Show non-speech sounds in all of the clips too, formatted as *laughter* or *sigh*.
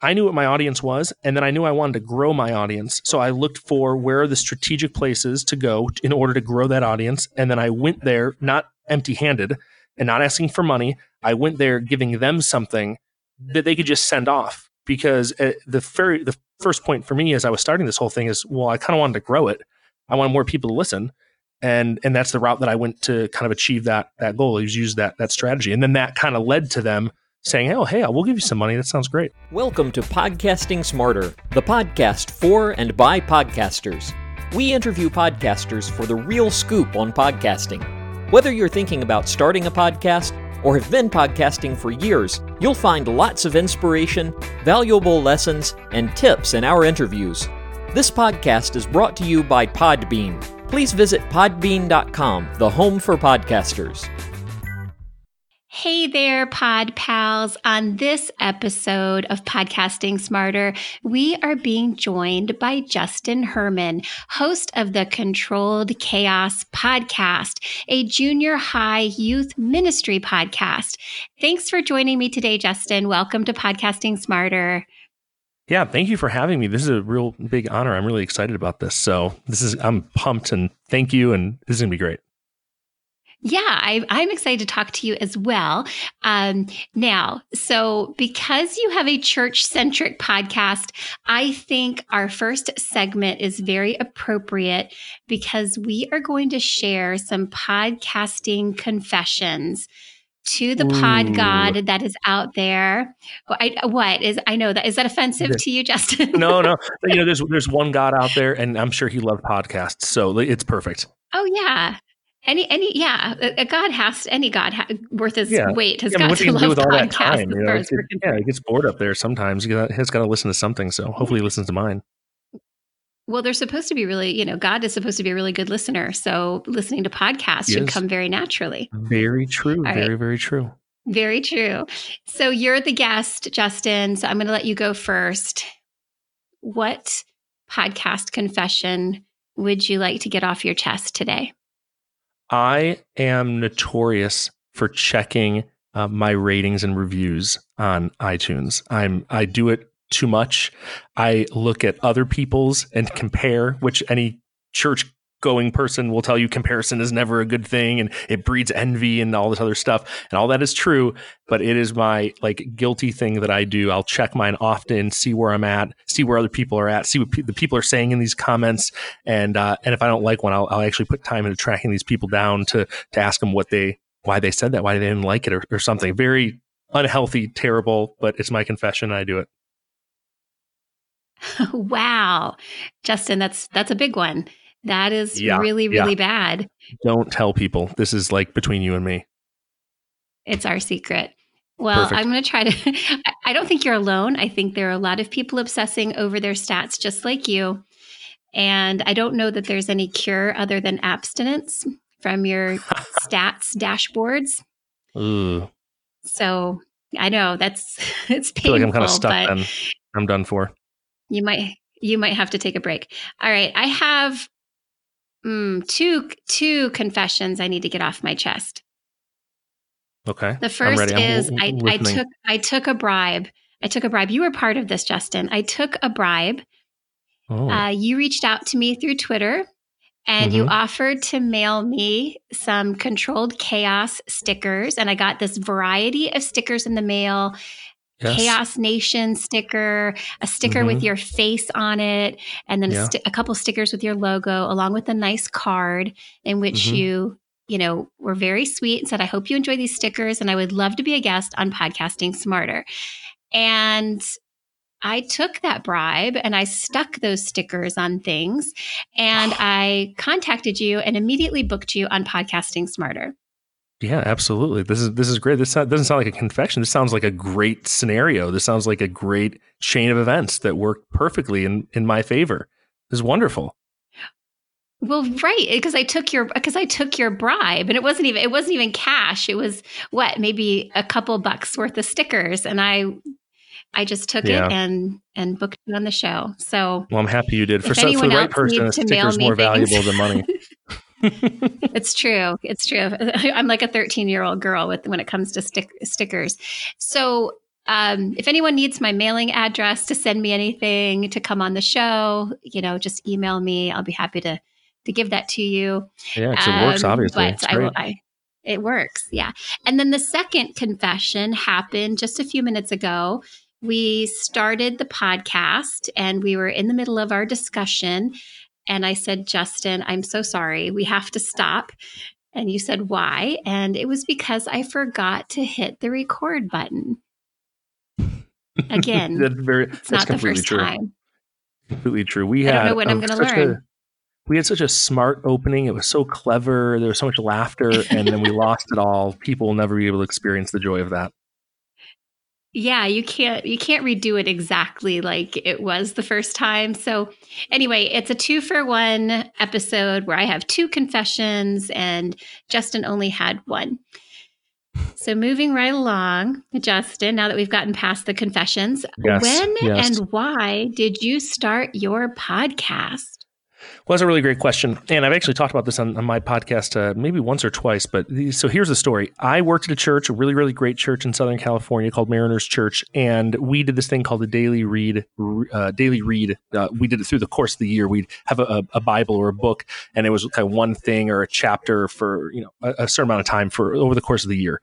I knew what my audience was, and then I knew I wanted to grow my audience. So I looked for where are the strategic places to go in order to grow that audience. And then I went there not empty handed and not asking for money. I went there giving them something that they could just send off. Because uh, the very the first point for me as I was starting this whole thing is, well, I kind of wanted to grow it. I wanted more people to listen and and that's the route that I went to kind of achieve that that goal. Is use that that strategy, and then that kind of led to them saying, "Oh, hey, I will give you some money. That sounds great." Welcome to Podcasting Smarter, the podcast for and by podcasters. We interview podcasters for the real scoop on podcasting. Whether you're thinking about starting a podcast or have been podcasting for years, you'll find lots of inspiration, valuable lessons, and tips in our interviews. This podcast is brought to you by Podbean please visit podbean.com, the home for podcasters. Hey there, Pod Pals. On this episode of Podcasting Smarter, we are being joined by Justin Herman, host of the Controlled Chaos podcast, a junior high youth ministry podcast. Thanks for joining me today, Justin. Welcome to Podcasting Smarter. Yeah, thank you for having me. This is a real big honor. I'm really excited about this. So this is I'm pumped and thank you, and this is gonna be great. Yeah, I, am excited to talk to you as well. Um, now, so because you have a church centric podcast, I think our first segment is very appropriate because we are going to share some podcasting confessions to the Ooh. pod god that is out there. I, what is I know that is that offensive to you, Justin? no, no. *laughs* You know, there's there's one god out there, and I'm sure he loved podcasts, so it's perfect. Oh yeah. Any, any, yeah, a, God has any God ha- worth his yeah. weight has yeah, got to love with all that time, you know, it, yeah, he gets bored up there sometimes. He has got to listen to something, so hopefully he listens to mine. Well, they're supposed to be really, you know, God is supposed to be a really good listener. So listening to podcasts should come very naturally. Very true. All very, right. very true. Very true. So you're the guest, Justin. So I'm going to let you go first. What podcast confession would you like to get off your chest today? I am notorious for checking uh, my ratings and reviews on iTunes. I'm I do it too much. I look at other people's and compare, which any church going person will tell you comparison is never a good thing and it breeds envy and all this other stuff. And all that is true but it is my like guilty thing that i do. I'll check mine often see where i'm at see where other people are at see what pe- the people are saying in these comments. And uh, and if i don't like one I'll, I'll actually put time into tracking these people down to to ask them what they why they said that why they didn't like it or, or something. Very unhealthy terrible but it's my confession i do it. *laughs* Wow. Justin, that's that's a big one. That is yeah, really really yeah. bad. Don't tell people. This is like between you and me. It's our secret. Well, Perfect. I'm going to try to *laughs* I don't think you're alone. I think there are a lot of people obsessing over their stats just like you. And I don't know that there's any cure other than abstinence from your *laughs* stats dashboards. Ooh. So I know that's *laughs* it's painful. I feel like I'm kind of stuck. Then I'm done for. You might you might have to take a break. All right, I have mm, two two confessions I need to get off my chest. Okay. The first is I, I took I took a bribe. I took a bribe. You were part of this, Justin. I took a bribe. Oh. Uh, you reached out to me through Twitter and mm-hmm. you offered to mail me some controlled chaos stickers. And I got this variety of stickers in the mail yes. Chaos Nation sticker, a sticker mm-hmm. with your face on it, and then yeah. a, sti- a, couple stickers with your logo, along with a nice card in which mm-hmm. you, you know, were very sweet and said, I hope you enjoy these stickers and I would love to be a guest on Podcasting Smarter. And I took that bribe and I stuck those stickers on things and *sighs* I contacted you and immediately booked you on Podcasting Smarter. Yeah, absolutely. This is this is great. This doesn't sound like a confession. This sounds like a great scenario. This sounds like a great chain of events that worked perfectly in in my favor. This is wonderful. Well, right, eh, because I took your because I took your bribe, and it wasn't even it wasn't even cash. It was what maybe a couple bucks worth of stickers, and I I just took yeah. it and and booked it on the show. So, well, I'm happy you did. For, so, for the right person, a sticker is more things. valuable than money. *laughs* it's true. It's true. *laughs* I'm like a 13 year old girl with when it comes to stick, stickers. So um, if anyone needs my mailing address to send me anything to come on the show, you know, just email me. I'll be happy to to give that to you. Yeah, um, it works um, obviously. But I, I, it works, yeah. And then the second confession happened just a few minutes ago. We started the podcast and we were in the middle of our discussion. And I said, Justin, I'm so sorry. We have to stop. And you said, why? And it was because I forgot to hit the record button. Again, *laughs* that's very, it's that's not the first true. time. Completely true. We I had, don't know when I'm um, going to learn. A, we had such a smart opening. It was so clever. There was so much laughter, and then we lost it all. People will never be able to experience the joy of that. Yeah, you can't you can't redo it exactly like it was the first time. So anyway, it's a two for one episode where I have two confessions and Justin only had one. So moving right along, Justin, now that we've gotten past the confessions, yes, when yes. and why did you start your podcast? Well, that's a really great question. And I've actually talked about this on, on my podcast uh, maybe once or twice. But so here's the story. I worked at a church, a really, really great church in Southern California called Mariners Church. And we did this thing called the Daily Read. Uh, daily Read. Uh, we did it through the course of the year. We'd have a, a, Bible or a book, and it was kind of one thing or a chapter for, you know, a, a certain amount of time for over the course of the year.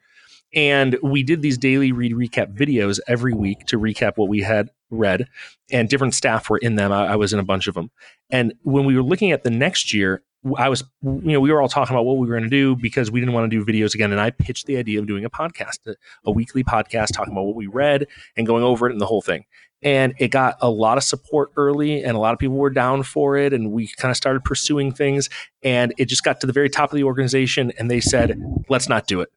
And we did these daily read recap videos every week to recap what we had read, and different staff were in them. I, I was in a bunch of them. And when we were looking at the next year, I was, you know, we were all talking about what we were going to do because we didn't want to do videos again. And I pitched the idea of doing a podcast, a, a, weekly podcast talking about what we read and going over it and the whole thing. And it got a lot of support early, and a lot of people were down for it. And we kind of started pursuing things. And it just got to the very top of the organization, and they said, let's not do it.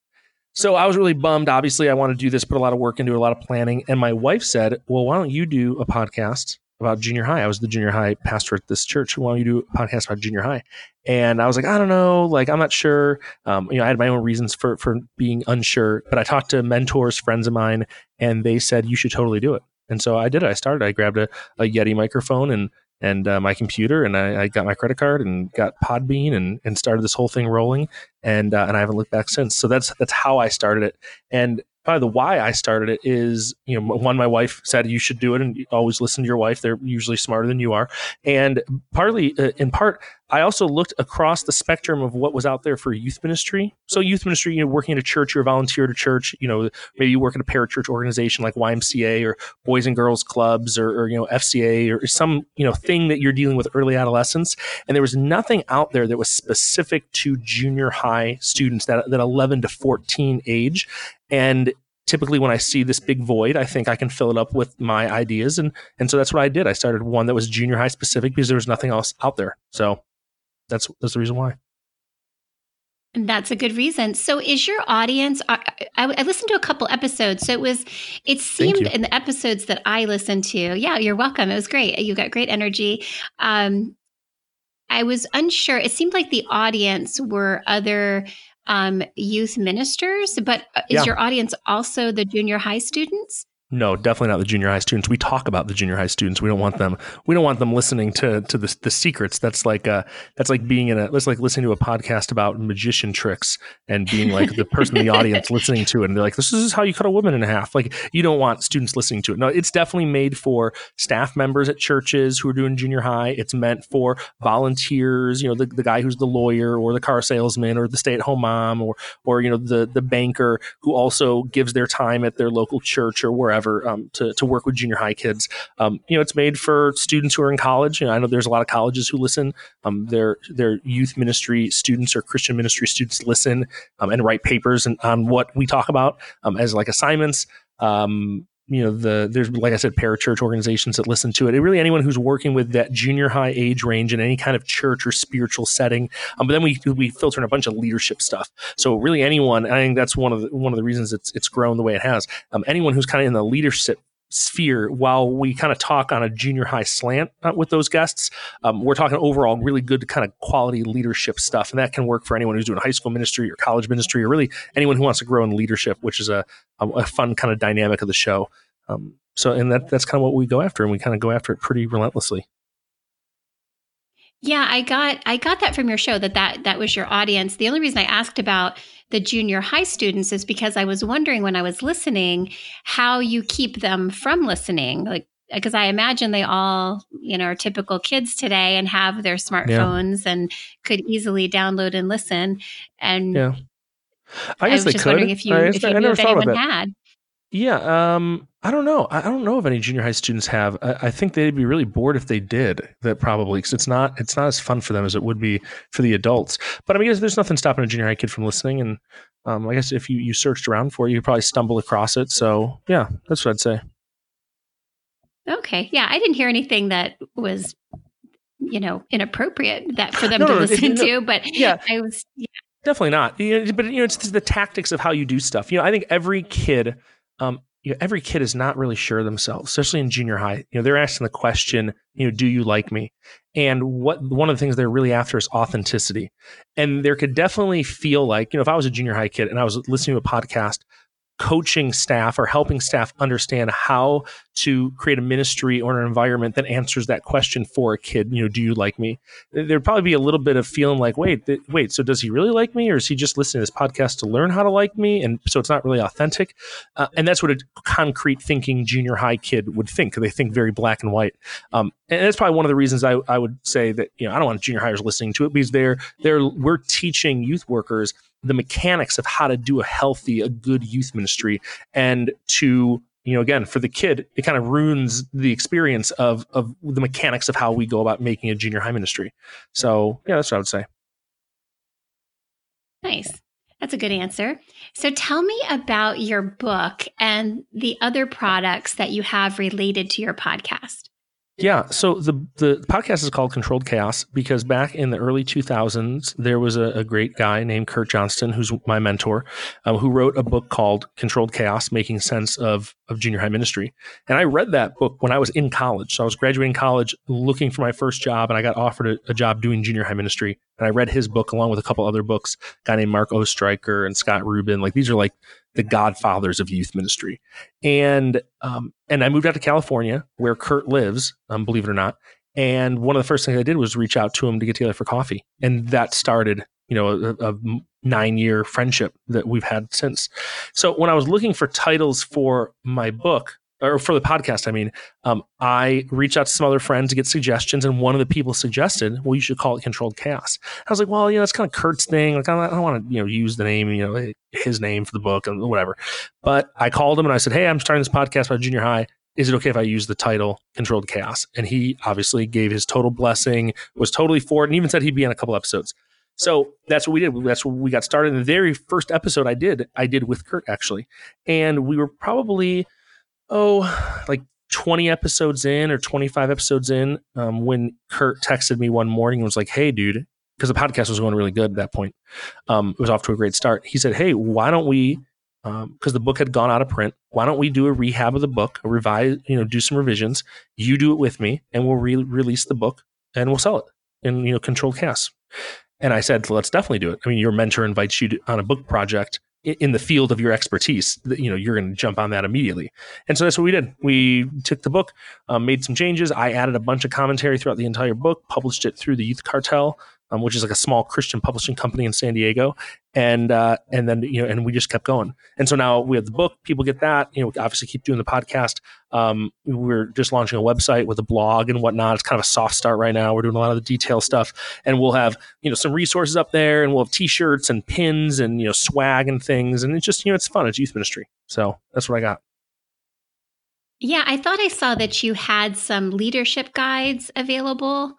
So I was really bummed. Obviously, I want to do this, put a lot of work into a lot of planning. And my wife said, Well, why don't you do a podcast about junior high? I was the junior high pastor at this church. Why don't you do a podcast about junior high? And I was like, I don't know. Like, I'm not sure. Um, you know, I had my own reasons for, for being unsure, but I talked to mentors, friends of mine, and they said, You should totally do it. And so I did it. I started. I grabbed a, a Yeti microphone and and uh, my computer, and I, I, got my credit card and got Podbean and and started this whole thing rolling, and uh, and I haven't looked back since. So that's that's how I started it, and probably the why I started it is, you know, one, my wife said you should do it and always listen to your wife. They're usually smarter than you are. And partly, uh, in part, I also looked across the spectrum of what was out there for youth ministry. So youth ministry, you know, working at a church, you're a volunteer at a church, you know, maybe you work at a parachurch organization like YMCA or Boys and Girls Clubs or, or, you know, FCA or some, you know, thing that you're dealing with early adolescence. And there was nothing out there that was specific to junior high students, that, that 11 to 14 age. And typically when I see this big void, I think I can fill it up with my ideas. And, and so that's what I did. I started one that was junior high specific because there was nothing else out there. So that's, that's the reason why. And that's a good reason. So, is your audience? I, I, listened to a couple episodes. So it was, it seemed in the episodes that I listened to. Yeah, you're welcome. It was great. You got great energy. Um, I was unsure. It seemed like the audience were other um, youth ministers, but uh, is yeah. your audience also the junior high students? No, definitely not the junior high students. We talk about the junior high students. We don't want them. We don't want them listening to to the, the secrets. That's like uh that's like being in a. That's like listening to a podcast about magician tricks and being like the person in the audience *laughs* listening to it, and they're like, "This is how you cut a woman in half." Like you don't want students listening to it. No, it's definitely made for staff members at churches who are doing junior high. It's meant for volunteers. You know, the, the guy who's the lawyer or the car salesman or the stay at home mom or or you know the the banker who also gives their time at their local church or wherever um, to, to work with junior high kids. Um, you know, it's made for students who are in college. You know, I know there's a lot of colleges who listen. Um, their their youth ministry students or Christian ministry students listen um, and write papers and, on what we talk about um, as like assignments. Um, you know the there's like I said parachurch organizations that listen to it. Really anyone who's working with that junior high age range in any kind of church or spiritual setting. Um, but then we we filter in a bunch of leadership stuff. So really anyone, I think that's one of the one of the reasons it's it's grown the way it has. Um, anyone who's kind of in the leadership sphere while we kind of talk on a junior high slant uh, with those guests um, we're talking overall really good kind of quality leadership stuff and that can work for anyone who's doing high school ministry or college ministry or really anyone who wants to grow in leadership which is a, a, fun kind of dynamic of the show. Um, so and that that's kind of what we go after and we kind of go after it pretty relentlessly Yeah, I got I got that from your show that that that was your audience. The only reason I asked about the junior high students is because I was wondering when I was listening how you keep them from listening. Like because I imagine they all, you know, are typical kids today and have their smartphones yeah. and could easily download and listen. And yeah. I guess I was just could. wondering if you, if you I knew if anyone had. Yeah, um, I don't know. I don't know if any junior high students have. I, I think they'd be really bored if they did. That probably because it's not it's not as fun for them as it would be for the adults. But I mean, there's nothing stopping a junior high kid from listening. And um, I guess if you you searched around for it, you probably stumble across it. So yeah, that's what I'd say. Okay, yeah, I didn't hear anything that was you know inappropriate that for them no, to no, listen *laughs* no, to. But yeah, I was yeah. definitely not. You know, but you know, it's the tactics of how you do stuff. You know, I think every kid um, you know, every kid is not really sure of themselves, especially in junior high. You know, they're asking the question, you know, do you like me? And what one of the things they're really after is authenticity. And there could definitely feel like, you know, if I was a junior high kid and I was listening to a podcast coaching staff or helping staff understand how to create a ministry or an environment that answers that question for a kid you know do you like me? There'd probably be a little bit of feeling like wait th- wait so does he really like me or is he just listening to this podcast to learn how to like me and so it's not really authentic? Uh, and that's what a concrete thinking junior high kid would think they think very black and white. Um, and that's probably one of the reasons I, I would say that you know I don't want junior highers listening to it because they're they're we're teaching youth workers the mechanics of how to do a healthy, a good youth ministry, and to you know again for the kid it kind of ruins the experience of of the mechanics of how we go about making a junior high ministry. So yeah that's what i would say. Nice. That's a good answer. So tell me about your book and the other products that you have related to your podcast yeah. So the the podcast is called Controlled Chaos because back in the early 2000s, there was a, a great guy named Kurt Johnston, who's my mentor, um, who wrote a book called Controlled Chaos: Making Sense of of Junior High Ministry. And I read that book when I was in college. So I was graduating college, looking for my first job, and I got offered a, a job doing junior high ministry. And I read his book along with a couple other books. Guy named Mark Oestreicher and Scott Rubin. Like these are like the godfathers of youth ministry. And um, and I moved out to California where Kurt lives, um, believe it or not. And one of the first things I did was reach out to him to get together for coffee, and that started, you know, a, a nine year friendship that we've had since. So when I was looking for titles for my book, or for the podcast, I mean, um, I reached out to some other friends to get suggestions, and one of the people suggested, "Well, you should call it Controlled Chaos." I was like, "Well, you know, that's kind of Kurt's thing. Like, I don't want to, you know, use the name, you know, his name for the book and whatever." But I called him and I said, "Hey, I'm starting this podcast about junior high. Is it okay if I use the title Controlled Chaos?" And he obviously gave his total blessing, was totally for it, and even said he'd be on a couple episodes. So that's what we did. That's what we got started. In the very first episode I did, I did with Kurt actually, and we were probably oh, like 20 episodes in or 25 episodes in um, when Kurt texted me one morning and was like, hey, dude, because the podcast was going really good at that point. Um, it was off to a great start. He said, hey, why don't we, because um, the book had gone out of print, why don't we do a rehab of the book, a revise, you know, do some revisions. You do it with me and we'll re- release the book and we'll sell it in, you know, controlled chaos. And I said, let's definitely do it. I mean, your mentor invites you to, on a book project in the field of your expertise, you know, you're going to jump on that immediately. And so that's what we did. We took the book, um, made some changes. I added a bunch of commentary throughout the entire book, published it through the Youth Cartel, um, which is like a small Christian publishing company in San Diego, and uh, and then you know, and we just kept going. And so now we have the book. People get that. You know, obviously keep doing the podcast. Um, we're just launching a website with a blog and whatnot. It's kind of a soft start right now. We're doing a lot of the detail stuff, and we'll have you know some resources up there, and we'll have T-shirts and pins and you know swag and things. And it's just you know it's fun. It's youth ministry. So that's what I got. Yeah, I thought I saw that you had some leadership guides available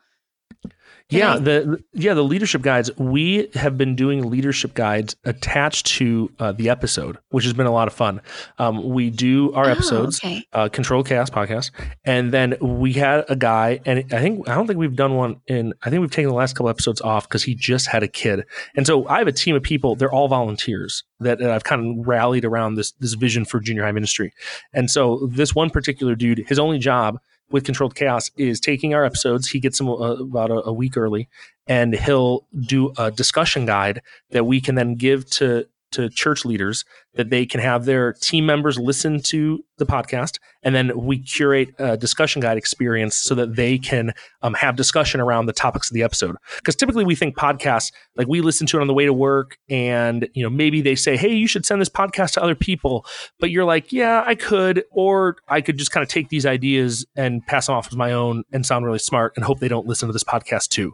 yeah, the yeah the leadership guides. We have been doing leadership guides attached to uh, the episode, which has been a lot of fun. Um, we do our oh, episodes, okay. uh, Control Chaos podcast, and then we had a guy, and I think I don't think we've done one in. I think we've taken the last couple episodes off because he just had a kid, and so I have a team of people. They're all volunteers that, that I've kind of rallied around this this vision for junior high ministry, and so this one particular dude, his only job with Controlled Chaos is taking our episodes. He gets them uh, about a, a, week early, and he'll do a discussion guide that we can then give to to church leaders that they can have their team members listen to the podcast, and then we curate a discussion guide experience so that they can um, have discussion around the topics of the episode. Because typically we think podcasts, like we listen to it on the way to work, and you know maybe they say, "Hey, you should send this podcast to other people," but you're like, "Yeah, I could," or I could just kind of take these ideas and pass them off as my own and sound really smart and hope they don't listen to this podcast too.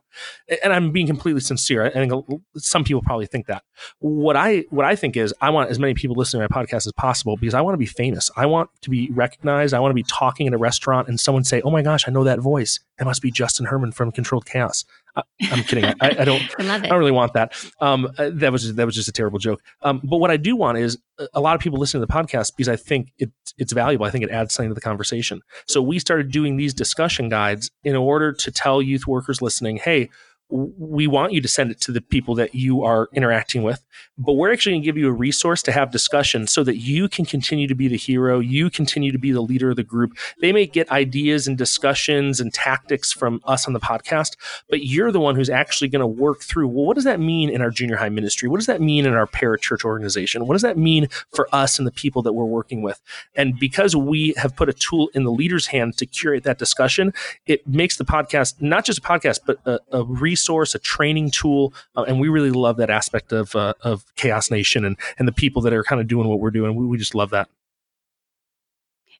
And I'm being completely sincere. I think some people probably think that. What I what I think is I want as many people listening to my podcast as possible because I want to be famous. I want to be recognized. I want to be talking in a restaurant and someone say, "Oh my gosh, I know that voice. It must be Justin Herman from Controlled Chaos." I, am kidding. I, I don't. *laughs* I, don't really want that. Um, uh, that was just, that was just a terrible joke. Um, but what I do want is a lot of people listen to the podcast because I think it, it's valuable. I think it adds something to the conversation. So we started doing these discussion guides in order to tell youth workers listening, "Hey, we want you to send it to the people that you are interacting with, but we're actually going to give you a resource to have discussion so that you can continue to be the hero. You continue to be the leader of the group. They may get ideas and discussions and tactics from us on the podcast, but you're the one who's actually going to work through well, what does that mean in our junior high ministry? What does that mean in our parachurch organization? What does that mean for us and the people that we're working with? And because we have put a tool in the leader's hand to curate that discussion, it makes the podcast not just a podcast, but a, a resource resource, a training tool, uh, and we really love that aspect of uh, of Chaos Nation and and the people that are kind of doing what we're doing. We, we just love that.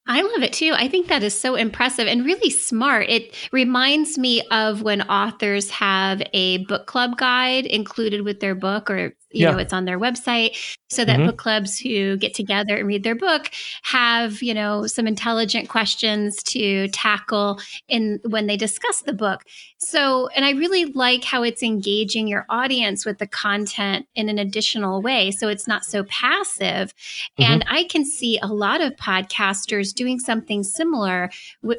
I love it too. I think that is so impressive and really smart. It reminds me of when authors have a book club guide included with their book or you yeah. know it's on their website so that mm-hmm. book clubs who get together and read their book have you know some intelligent questions to tackle in when they discuss the book so and i really like how it's engaging your audience with the content in an additional way so it's not so passive mm-hmm. and i can see a lot of podcasters doing something similar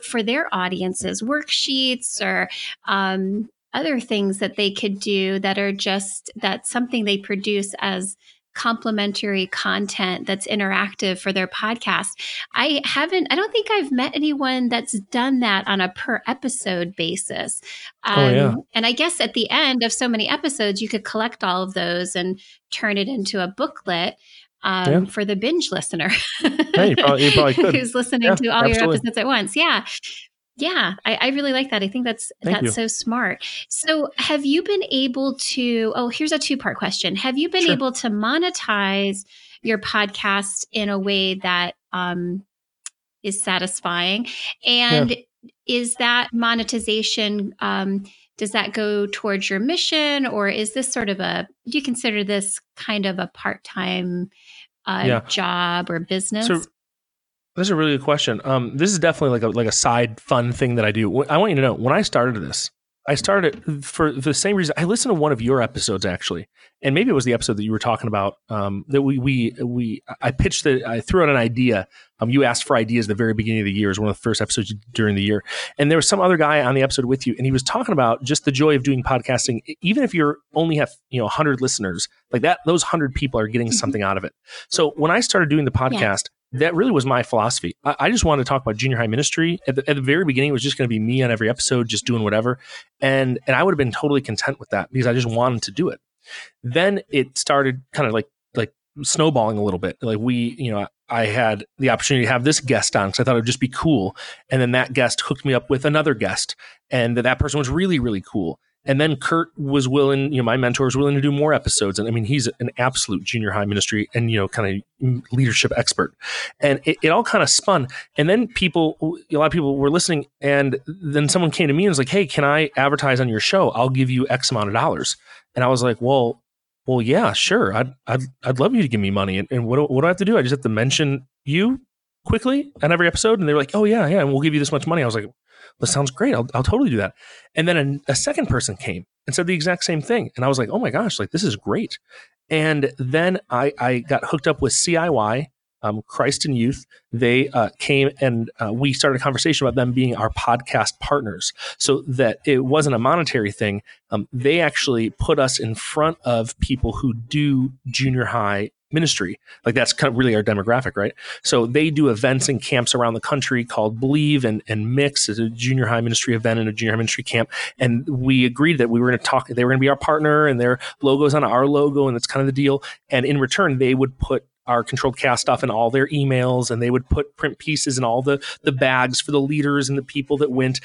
for their audiences worksheets or um, other things that they could do that are just that's something they produce as complementary content that's interactive for their podcast. I haven't, I don't think I've met anyone that's done that on a per episode basis. Um, oh, yeah. Um, and I guess at the end of so many episodes, you could collect all of those and turn it into a booklet. Um, yeah. For the binge listener, yeah, you probably, *laughs* you probably who's listening yeah, to all absolutely. your episodes at once, yeah. Yeah, I, I, really like that. I think that's Thank that's you. so smart. So, have you been able to? Oh, here's a two part question. Have you been sure. able to monetize your podcast in a way that um, is satisfying? And yeah. is that monetization? Um, does that go towards your mission, or is this sort of a? Do you consider this kind of a part time uh, yeah. job or business? So, that's a really good question. Um, this is definitely like a like a side fun thing that I do. I want you to know when I started this, I started for the same reason. I listened to one of your episodes actually, and maybe it was the episode that you were talking about. Um, that we we we I pitched the I threw out an idea. Um, you asked for ideas at the very beginning of the year. It was one of the first episodes during the year, and there was some other guy on the episode with you, and he was talking about just the joy of doing podcasting. Even if you're only have you know 100 listeners, like that, those 100 people are getting mm-hmm. something out of it. So when I started doing the podcast. That really was my philosophy. I, I, just wanted to talk about junior high ministry. At the, at the very beginning, it was just going to be me on every episode, just doing whatever, and and I would have been totally content with that because I just wanted to do it. Then it started kind of like like snowballing a little bit. Like we, you know, I had the opportunity to have this guest on because I thought it would just be cool, and then that guest hooked me up with another guest, and that person was really really cool. And then Kurt was willing, you know, my mentor was willing to do more episodes. And I mean, he's an absolute junior high ministry and, you know, kind of leadership expert. And it, it all kind of spun. And then people, a lot of people were listening. And then someone came to me and was like, Hey, can I advertise on your show? I'll give you X amount of dollars. And I was like, Well, well, yeah, sure. I'd, I'd, I'd love you to give me money. And, and what, do, what do I have to do? I just have to mention you quickly on every episode. And they were like, Oh, yeah, yeah. And we'll give you this much money. I was like, that sounds great. I'll, I'll totally do that. And then a, a second person came and said the exact same thing. And I was like, oh my gosh, like this is great. And then I, I got hooked up with CIY, um, Christ in Youth. They uh, came and uh, we started a conversation about them being our podcast partners so that it wasn't a monetary thing. Um, they actually put us in front of people who do junior high ministry. Like that's kind of really our demographic, right? So they do events and camps around the country called Believe and, and Mix is a junior high ministry event and a junior high ministry camp. And we agreed that we were going to talk, they were going to be our partner and their logos on our logo. And that's kind of the deal. And in return, they would put our controlled chaos stuff in all their emails and they would put print pieces in all the the bags for the leaders and the people that went.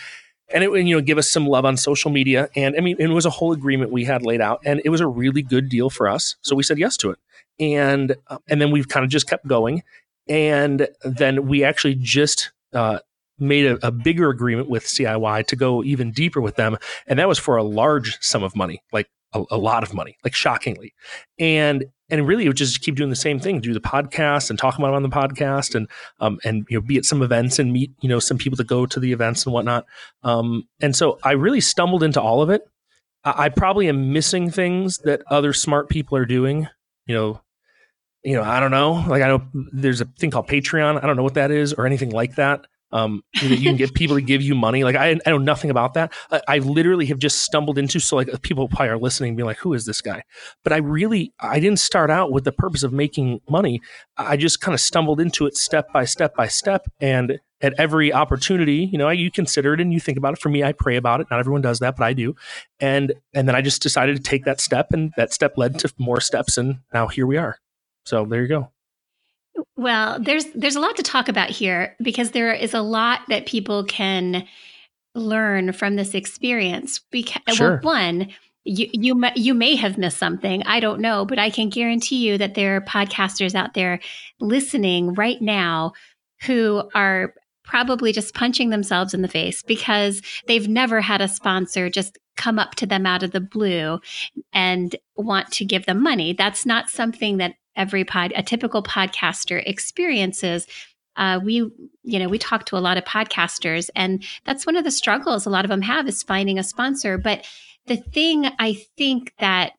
And it would you know give us some love on social media. And i mean it was a whole agreement we had laid out and it was a really good deal for us. So we said yes to it. And uh, and then we've kind of just kept going. And then we actually just uh, made a, a, bigger agreement with CIY to go even deeper with them, and that was for a large sum of money, like a, a lot of money, like shockingly, and and really it would just keep doing the same thing, do the podcast and talk about them on the podcast, and um and you know be at some events and meet you know some people that go to the events and whatnot, um and so I really stumbled into all of it. I, I probably am missing things that other smart people are doing, you know, you know, I don't know. Like I know there's a thing called Patreon. I don't know what that is or anything like that um, that you can get *laughs* people to give you money. Like I, I know nothing about that. I, I, literally have just stumbled into. So like people probably are listening, being like, "Who is this guy?" But I really, I didn't start out with the purpose of making money. I just kind of stumbled into it step by step by step, and at every opportunity, you know, you consider it and you think about it. For me, I pray about it. Not everyone does that, but I do. And and then I just decided to take that step, and that step led to more steps, and now here we are. So there you go. Well, there's there's a lot to talk about here because there is a lot that people can learn from this experience. Because sure. well, one, you you you may have missed something. I don't know, but I can guarantee you that there are podcasters out there listening right now who are probably just punching themselves in the face because they've never had a sponsor just come up to them out of the blue and want to give them money. That's not something that every pod, a typical podcaster experiences. Uh, we, you know, we talk to a lot of podcasters, and that's one of the struggles a lot of them have is finding a sponsor. But the thing I think that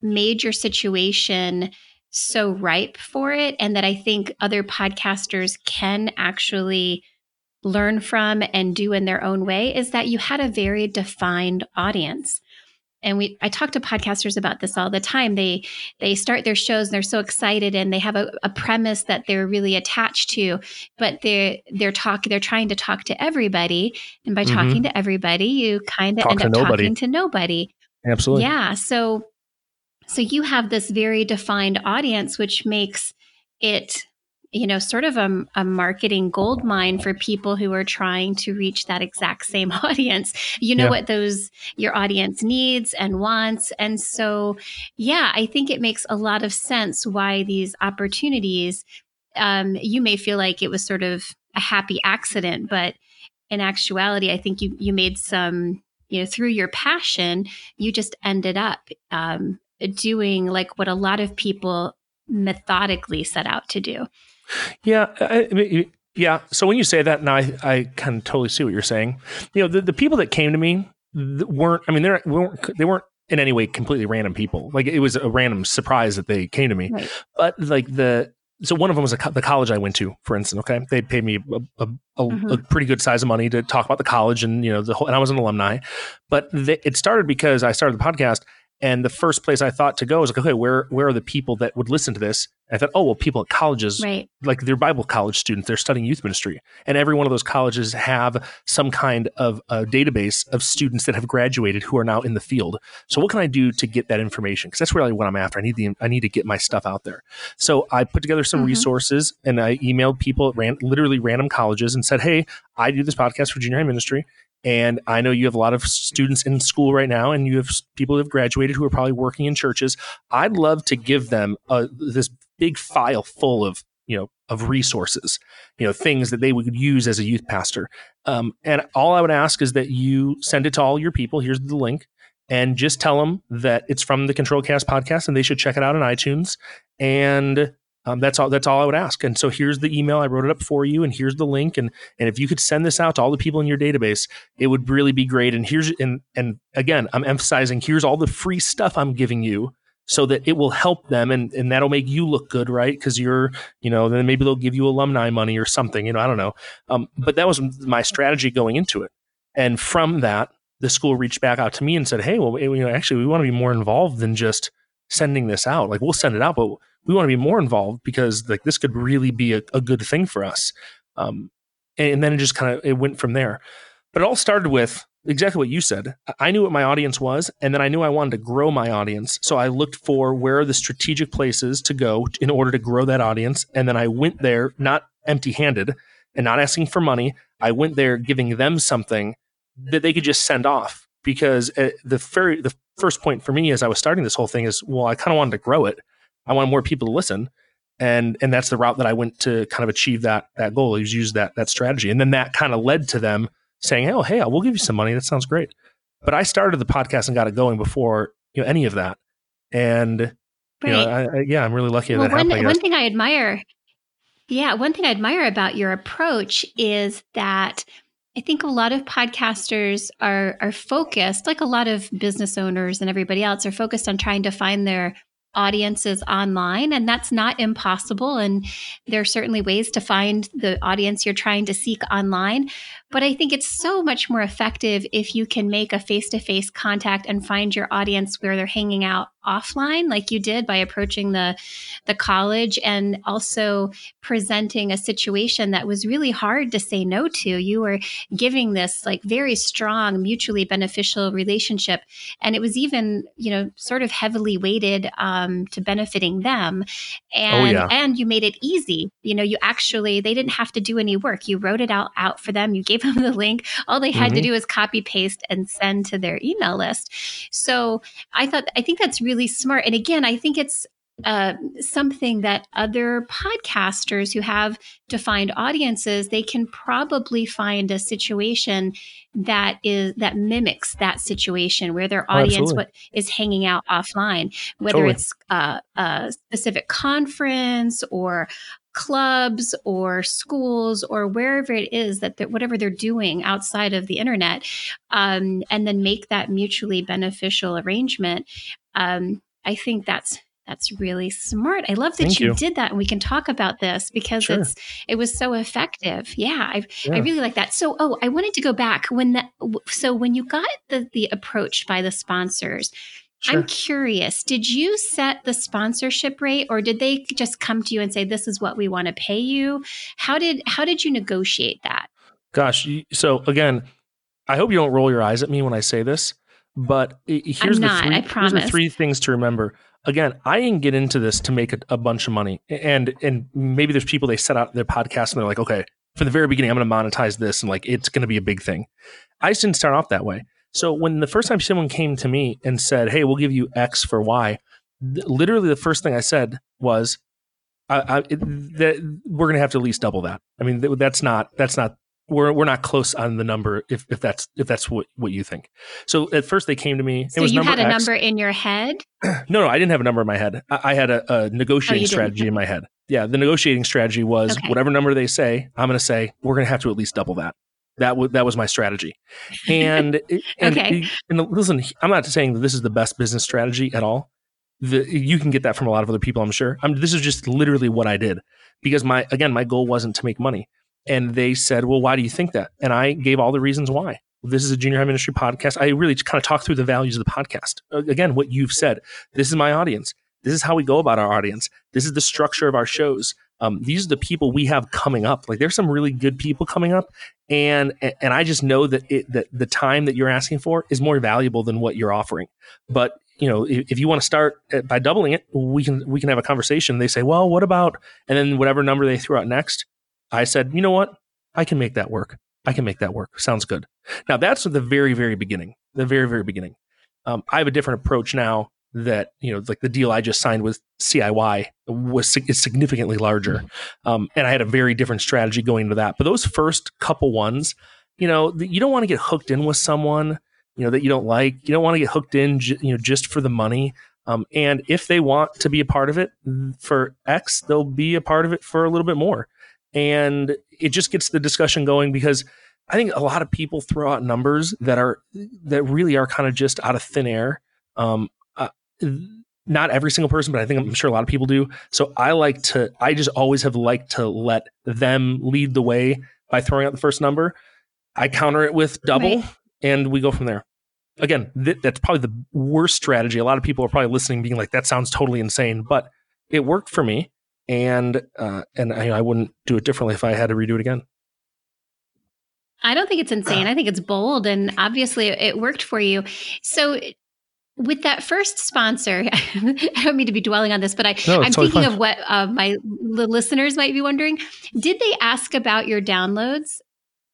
made your situation so ripe for it, and that I think other podcasters can actually learn from and do in their own way, is that you had a very defined audience and we i talk to podcasters about this all the time. They they start their shows and they're so excited and they have a, a premise that they're really attached to but they're they're talking they're trying to talk to everybody. And by mm-hmm. talking to everybody you kind of end up nobody. talking to nobody. Absolutely. Yeah. So so you have this very defined audience which makes it you know, sort of a, a, marketing gold mine for people who are trying to reach that exact same *laughs* audience. You know yeah. what those your audience needs and wants. And so, yeah, I think it makes a lot of sense why these opportunities, um, you may feel like it was sort of a happy accident, but in actuality, I think you you made some, you know, through your passion, you just ended up um, doing like what a lot of people methodically set out to do. Yeah, I, I mean, yeah. So when you say that, now I, I can totally see what you're saying. You know, the, the people that came to me weren't. I mean, they weren't. They weren't in any way completely random people. Like it was a random surprise that they came to me. Right. But like the so one of them was a, the college I went to, for instance. Okay, they paid me a, a, a, mm-hmm. a, pretty good size of money to talk about the college, and you know the whole. And I was an alumni, but they, it started because I started the podcast, and the first place I thought to go was like, okay, where where are the people that would listen to this? And I thought, oh well, people at colleges, right. like they're Bible college students, they're studying youth ministry, and every one of those colleges have some kind of a database of students that have graduated who are now in the field. So what can I do to get that information? Because that's really what I'm after. I need the I need to get my stuff out there. So I put together some mm-hmm. resources and I emailed people at ran, literally random colleges and said, hey, I do this podcast for junior high ministry. And I know you have a lot of students in school right now, and you have people who have graduated who are probably working in churches. I'd love to give them uh, this big file full of you know of resources, you know things that they would use as a youth pastor. Um, and all I would ask is that you send it to all your people. Here's the link, and just tell them that it's from the Controlled Chaos podcast, and they should check it out on iTunes. And um, that's all. That's all I would ask. And so here's the email. I wrote it up for you, and here's the link. And and if you could send this out to all the people in your database, it would really be great. And here's and and again, I'm emphasizing here's all the free stuff I'm giving you, so that it will help them, and and that'll make you look good, right? Because you're, you know, then maybe they'll give you alumni money or something. You know, I don't know. Um, but that was my strategy going into it. And from that, the school reached back out to me and said, "Hey, well, you know, actually, we want to be more involved than just sending this out. Like, we'll send it out, but." We want to be more involved because like this could really be a, a good thing for us. Um, and, and then it just kind of it went from there. But it all started with exactly what you said. I knew what my audience was, and then I knew I wanted to grow my audience. So I looked for where are the strategic places to go in order to grow that audience. And then I went there not empty handed and not asking for money. I went there giving them something that they could just send off because uh, the very the first point for me as I was starting this whole thing is well I kind of wanted to grow it. I wanted more people to listen and and that's the route that I went to kind of achieve that that goal. Is use that that strategy, and then that kind of led to them saying, "Oh, hey, we'll give you some money. That sounds great." But I started the podcast and got it going before you know any of that, and right. you know, I, I, yeah, I'm really lucky well, that one, happened. One thing I admire, yeah, one thing I admire about your approach is that I think a lot of podcasters are are focused, like a lot of business owners and everybody else, are focused on trying to find their audiences online and that's not impossible and there are certainly ways to find the audience you're trying to seek online but i think it's so much more effective if you can make a face-to-face contact and find your audience where they're hanging out offline like you did by approaching the the college and also presenting a situation that was really hard to say no to. You were giving this like very strong mutually beneficial relationship and it was even you know sort of heavily weighted um, to benefiting them. And oh, yeah. and you made it easy. You know you actually they didn't have to do any work. You wrote it out out for them. You gave them the link all they had mm-hmm. to do was copy paste and send to their email list so i thought i think that's really really smart. And again, I think it's uh, something that other podcasters who have defined audiences they can probably find a situation that is that mimics that situation where their oh, audience what is hanging out offline whether totally. it's uh, a specific conference or clubs or schools or wherever it is that whatever they're doing outside of the internet um, and then make that mutually beneficial arrangement um, I think that's that's really smart. I love that you, you, did that, and we can talk about this because sure. it's it was so effective. Yeah, I yeah. I really like that. So, oh, I wanted to go back when that. So when you got the the approach by the sponsors. Sure. I'm curious, did you set the sponsorship rate or did they just come to you and say this is what we want to pay you? How did how did you negotiate that? Gosh, so again, I hope you don't roll your eyes at me when I say this, but here's, the, three, here's the three things to remember. Again, I didn't get into this to make a, a, bunch of money. And and maybe there's people they set out their podcast and they're like, okay, from the very beginning, I'm going to monetize this and like it's going to be a big thing. I just didn't start off that way. So when the first time someone came to me and said, "Hey, we'll give you X for Y," th- literally the first thing I said was, I, I, it, that we're going to have to at least double that. I mean, th- that's not that's not we're we're not close on the number if, if that's if that's what, what you think. So at first they came to me. So you had a X. number in your head? *clears throat* no, no, I didn't have a number in my head. I, I had a, a oh, negotiating oh, strategy in my head. Yeah, the negotiating strategy was okay. whatever number they say, I'm going to say we're going to have to at least double that. That w- that was my strategy. And *laughs* and, okay. and listen, I'm not saying that this is the best business strategy at all. The, you can get that from a lot of other people, I'm sure. I'm, this is just literally what I did because my again, my goal wasn't to make money. And they said, Well, why do you think that? And I gave all the reasons why. This is a junior high ministry podcast. I really kind of talk through the values of the podcast. Again, what you've said. This is my audience. This is how we go about our audience. This is the structure of our shows. Um, these are the people we have coming up. Like there's some really good people coming up, and and I just know that it, that the time that you're asking for is more valuable than what you're offering. But you know, if, if you want to start by doubling it, we can we can have a conversation. They say, well, what about? And then whatever number they throw out next, I said, you know what? I can make that work. I can make that work. Sounds good. Now that's the very, very beginning. The very, very beginning. Um, I have a different approach now that you know, like the deal I just signed with CIY was is significantly larger, mm-hmm. um, and I had a very different strategy going into that. But those first couple ones, you know, you don't want to get hooked in with someone you know that you don't like. You don't want to get hooked in, you know, just for the money. Um, and if they want to be a part of it for X, they'll be a part of it for a little bit more and it just gets the discussion going because I think a lot of people throw out numbers that are that really are kind of just out of thin air. Um, not every single person, but I think I'm sure a lot of people do. So I like to, I just always have liked to let them lead the way by throwing out the first number. I counter it with double, right. and we go from there. Again, th- that's probably the worst strategy. A lot of people are probably listening, being like, "That sounds totally insane," but it worked for me and uh, and I, I, wouldn't do it differently if I had to redo it again. I don't think it's insane. I think it's bold, and obviously it worked for you. So, with that first sponsor, *laughs* I don't mean to be dwelling on this, but I, no, I'm totally thinking fine. of what uh, my listeners might be wondering. Did they ask about your downloads?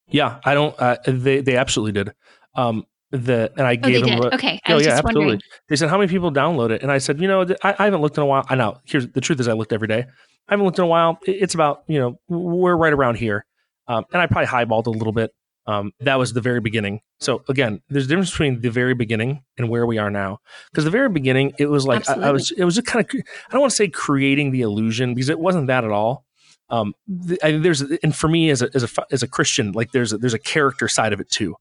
Yeah, I don't. Uh, they they absolutely did. Um, the and I oh, gave them. A, okay, I oh, yeah, absolutely. Wondering. They said how many people download it, and I said, you know, I, I haven't looked in a while. I know. Here's the truth: is I looked every day. I haven't looked in a while. It's about you know we're right around here, um, and I probably highballed a little bit. Um, that was the very beginning. So again, there's a difference between the very beginning and where we are now. Because the very beginning, it was like I, I, was. It was just kind of. I don't want to say creating the illusion because it wasn't that at all. Um, the, I, there's and for me as a as a as a Christian, like there's a, there's a character side of it too.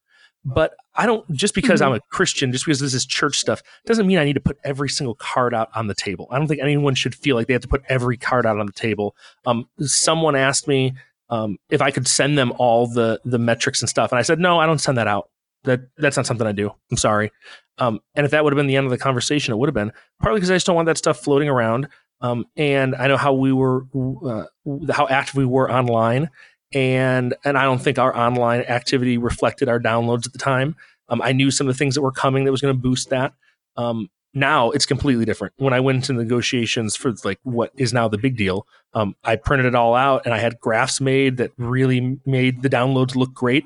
But I don't just because mm-hmm. I'm a Christian, just because this is church stuff, doesn't mean I need to put every single card out on the table. I don't think anyone should feel like they have to put every card out on the table. Um, someone asked me um, if I could send them all the the metrics and stuff. And I said, no, I don't send that out. That that's not something I do. I'm sorry. Um, and if that would have been the end of the conversation, it would have been partly because I just don't want that stuff floating around. Um, and I know how we were, uh, how active we were online, and and I don't think our online activity reflected our downloads at the time. Um, I knew some of the things that were coming that was going to boost that. Um, now it's completely different. When I went into negotiations for like what is now the big deal, um, I printed it all out and I had graphs made that really made the downloads look great.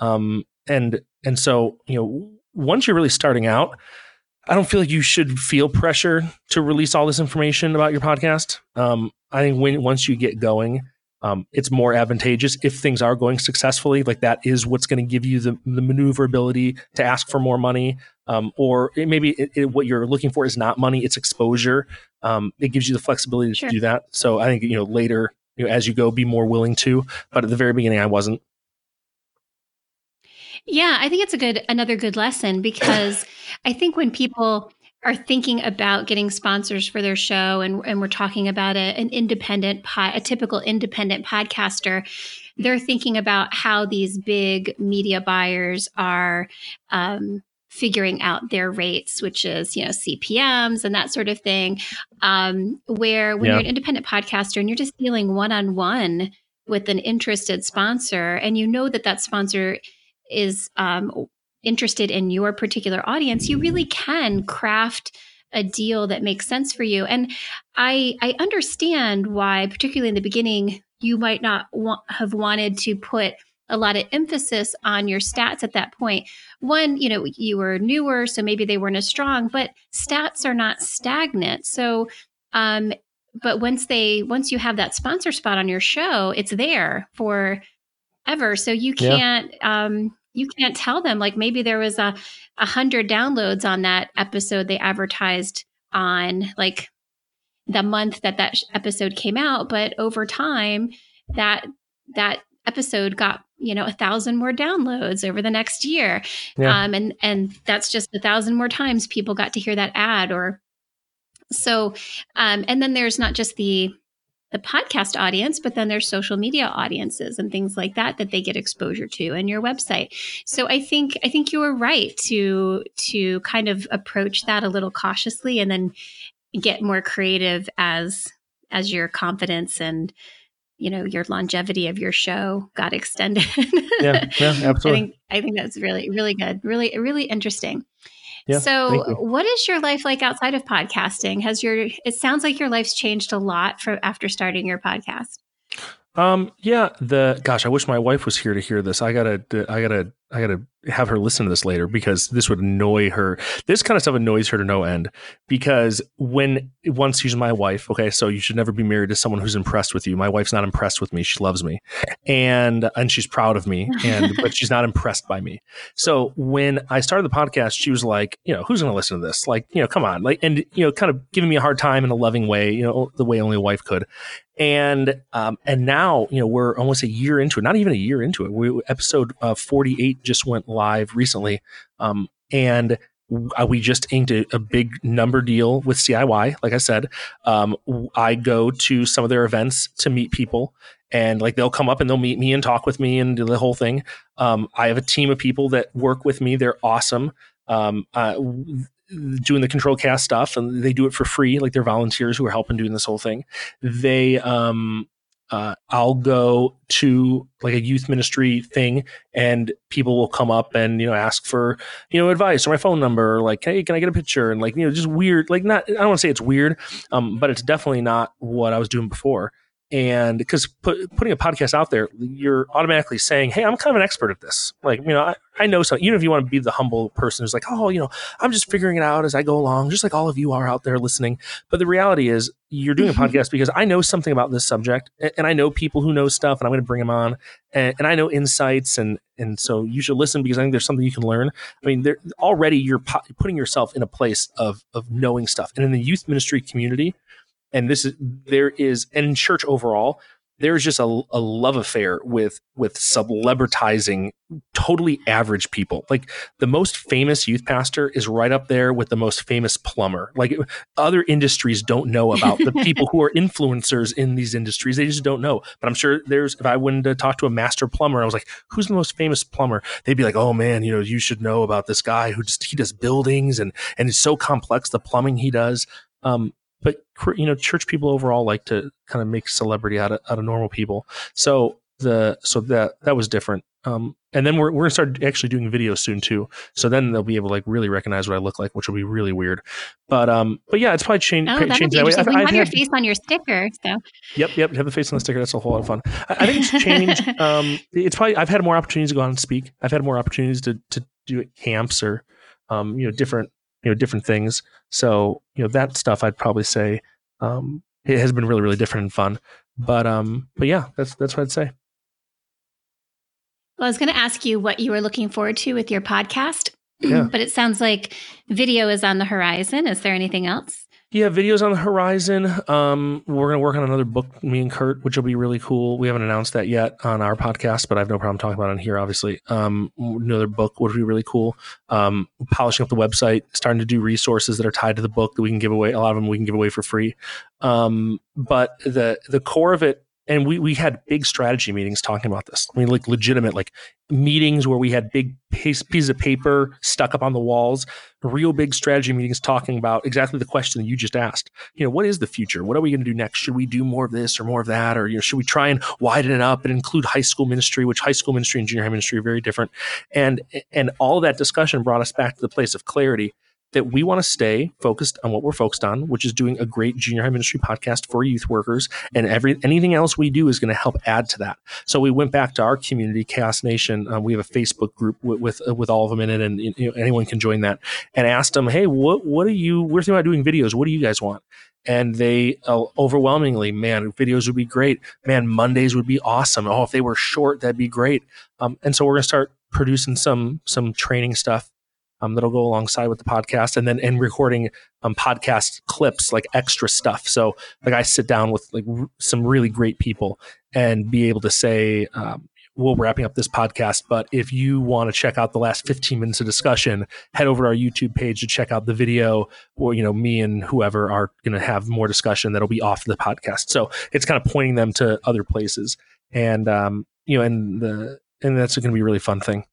Um, and and so you know, once you're really starting out, I don't feel like you should feel pressure to release all this information about your podcast. Um, I think when once you get going, um, it's more advantageous if things are going successfully. Like that is what's going to give you the, the maneuverability to ask for more money. Um, or it, maybe it, it, what you're looking for is not money; it's exposure. Um, it gives you the flexibility sure. to do that. So I think you know later, you know, as you go, be more willing to. But at the very beginning, I wasn't. Yeah, I think it's a good another good lesson because I think when people are thinking about getting sponsors for their show and, and we're talking about a, an independent pod, a typical independent podcaster they're thinking about how these big media buyers are um, figuring out their rates which is you know cpms and that sort of thing um, where when yeah. you're an independent podcaster and you're just dealing one-on-one with an interested sponsor and you know that that sponsor is um, interested in your particular audience, you really can craft a deal that makes sense for you. And I I understand why, particularly in the beginning, you might not want, have wanted to put a lot of emphasis on your stats at that point. One, you know, you were newer, so maybe they weren't as strong, but stats are not stagnant. So, um, but once they once you have that sponsor spot on your show, it's there for ever. So you can't yeah. um you can't tell them like maybe there was a, a hundred downloads on that episode they advertised on like the month that that episode came out but over time that that episode got you know a thousand more downloads over the next year yeah. um, and and that's just a thousand more times people got to hear that ad or so um, and then there's not just the the podcast audience, but then there's social media audiences and things like that that they get exposure to and your website. So I think I think you were right to to kind of approach that a little cautiously and then get more creative as as your confidence and you know your longevity of your show got *laughs* extended. yeah, yeah, absolutely. I think I think that's really really good, really really interesting. Yeah, so, what is your life like outside of podcasting? Has your it sounds like your life's changed a lot from after starting your podcast. Um, yeah, the gosh, I wish my wife was here to hear this. I gotta, I gotta, I gotta have her listen to this later because this would annoy her. This kind of stuff annoys her to no end because when once she's my wife, okay, so you should never be married to someone who's impressed with you. My wife's not impressed with me. She loves me, and and she's proud of me, and *laughs* but she's not impressed by me. So when I started the podcast, she was like, you know, who's going to listen to this? Like, you know, come on, like, and you know, kind of giving me a hard time in a loving way, you know, the way only a wife could. And um, and now you know we're almost a year into it, not even a year into it. We, episode uh, forty eight just went live recently, um, and we just inked a, a, big number deal with CIY. Like I said, um, I go to some of their events to meet people, and like they'll come up and they'll meet me and talk with me and do the whole thing. Um, I have a team of people that work with me. They're awesome. Um, uh, doing the controlled chaos stuff and they do it for free like they're volunteers who are helping doing this whole thing they um uh, I'll go to like a youth ministry thing and people will come up and, you know, ask for, you know, advice or my phone number, or like, hey, can I get a picture? And like, you know, just weird, like not, I don't want to say it's weird, um, but it's definitely not what I was doing before and because put, putting a podcast out there you're automatically saying hey i'm kind of an expert at this. Like you know i, I know something even if you want to be the humble person who's like oh you know i'm just figuring it out as i go along just like all of you are out there listening. But the reality is you're doing a *laughs* podcast because i know something about this subject and i know people who know stuff and i'm going to bring them on and, and, i know insights and and so you should listen because i think there's something you can learn. I mean there already you're po- putting yourself in a place of of knowing stuff. And in the youth ministry community and this is there is and in church overall there's just a, a love affair with with celebritizing totally average people. Like the most famous youth pastor is right up there with the most famous plumber. Like other industries don't know about the people who are *laughs* influencers in these industries. They just don't know. But i'm sure there's if i went to talk to a master plumber i was like who's the most famous plumber? They'd be like oh man you know you should know about this guy who just he does buildings and and it's so complex the plumbing he does. Um, but you know, church people overall like to kind of make celebrity out of out of normal people. So the so that that was different. Um, and then we're we're gonna start actually doing videos soon too. So then they'll be able to like really recognize what I look like, which will be really weird. But um, but yeah, it's probably changed. Oh, be interesting. I've, I've have your face on your sticker. So yep, yep, have the face on the sticker. That's a whole lot of fun. I, I think it's changed. *laughs* um, it's probably I've had more opportunities to go out and speak. I've had more opportunities to to do at camps or um, you know different you know different things. So you know that stuff I'd probably say um, it has been really really different and fun. But um, but yeah, that's that's what I'd say. Well, I was going to ask you what you were looking forward to with your podcast, *clears throat* yeah. but it sounds like video is on the horizon. Is there anything else? Yeah, videos on the horizon. Um, we're gonna work on another book, me and Kurt, which will be really cool. We haven't announced that yet on our podcast, but I have no problem talking about it on here. Obviously, um, another book would be really cool. Um, polishing up the website, starting to do resources that are tied to the book that we can give away. A lot of them we can give away for free. Um, but the the core of it and we we had big strategy meetings talking about this. I mean, like legitimate like meetings where we had big piece, pieces of paper stuck up on the walls, real big strategy meetings talking about exactly the question that you just asked. You know, what is the future? What are we going to do next? Should we do more of this or more of that, or you know, should we try and widen it up and include high school ministry, which high school ministry and junior high ministry are very different, and and all that discussion brought us back to the place of clarity that we want to stay focused on what we're focused on, which is doing a great junior high ministry podcast for youth workers. And every anything else we do is going to help add to that. So we went back to our community, Chaos Nation. Um, we have a Facebook group with with, uh, with all of them in it, and you know, anyone can join that. And asked them, hey, what what are you? We're thinking about doing videos. What do you guys want? and they uh, overwhelmingly, man, videos would be great. Man, Mondays would be awesome. Oh, if they were short, that'd be great. Um, and so we're gonna start producing some some training stuff um, that'll go alongside with the podcast and then and recording um, podcast clips like extra stuff. So like i sit down with like r- some really great people and be able to say um, we're wrapping up this podcast but if you want to check out the last 15 minutes of discussion head over to our youtube page to check out the video or you know me and whoever are going to have more discussion that'll be off the podcast. So it's kind of pointing them to other places and um you know and the and that's going to be a really fun thing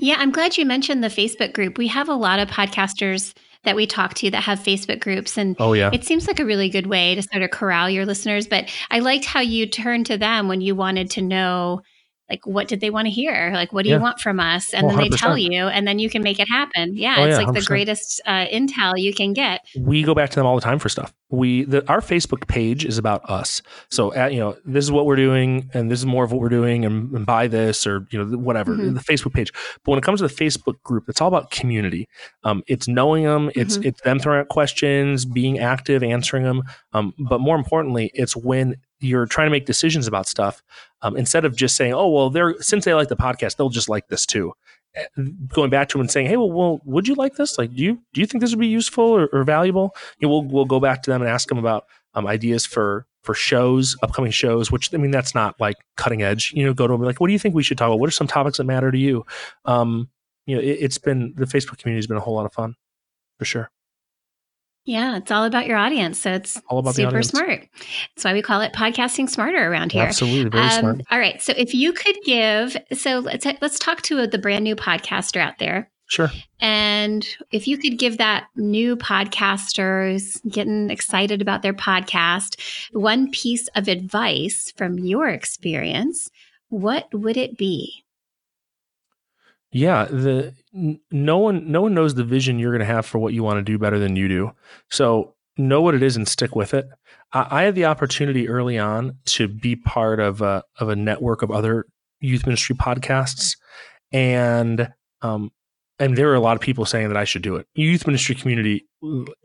yeah, I'm glad you mentioned the Facebook group. We have a lot of podcasters that we talk to that have Facebook groups. And oh, yeah. it seems like a really good way to sort of corral your listeners. But I liked how you turned to them when you wanted to know like what did they want to hear? Like what do yeah. you want from us? And then they tell you and then you can make it happen. Yeah oh, it's yeah, like 100%. the greatest uh, intel you can get. We go back to them all the time for stuff. We the, our facebook page is about us. So at, you know this is what we're doing and this is more of what we're doing and, and buy this or you know whatever mm-hmm. the facebook page. But when it comes to the facebook group it's all about community. Um, it's knowing them it's mm-hmm. it's them throwing out questions being active answering them um, but more importantly it's when you're trying to make decisions about stuff um, instead of just saying, "Oh, well, they're since they like the podcast, they'll just like this too." Eh, going back to them and saying, "Hey, well, well, would you like this? Like, do you do you think this would be useful or, or valuable?" You know, we'll we'll go back to them and ask them about um, ideas for for shows, upcoming shows. Which I mean, that's not like cutting edge. You know, go to them like, "What do you think we should talk about? What are some topics that matter to you?" Um, you know, it, it's been the Facebook community has been a whole lot of fun for sure. Yeah, it's all about your audience. So it's all about super smart. That's why we call it podcasting smarter around here. Absolutely, very um, smart. All right. So if you could give, so let's let's talk to the brand new podcaster out there Sure. And if you could give that new podcasters getting excited about their podcast one piece of advice from your experience, what would it be? Yeah, the no one no one knows the vision you're going to have for what you want to do better than you do. So know what it is and stick with it. I, I had the opportunity early on to be part of a of a network of other youth ministry podcasts, and um, and there are a lot of people saying that I should do it. Youth ministry community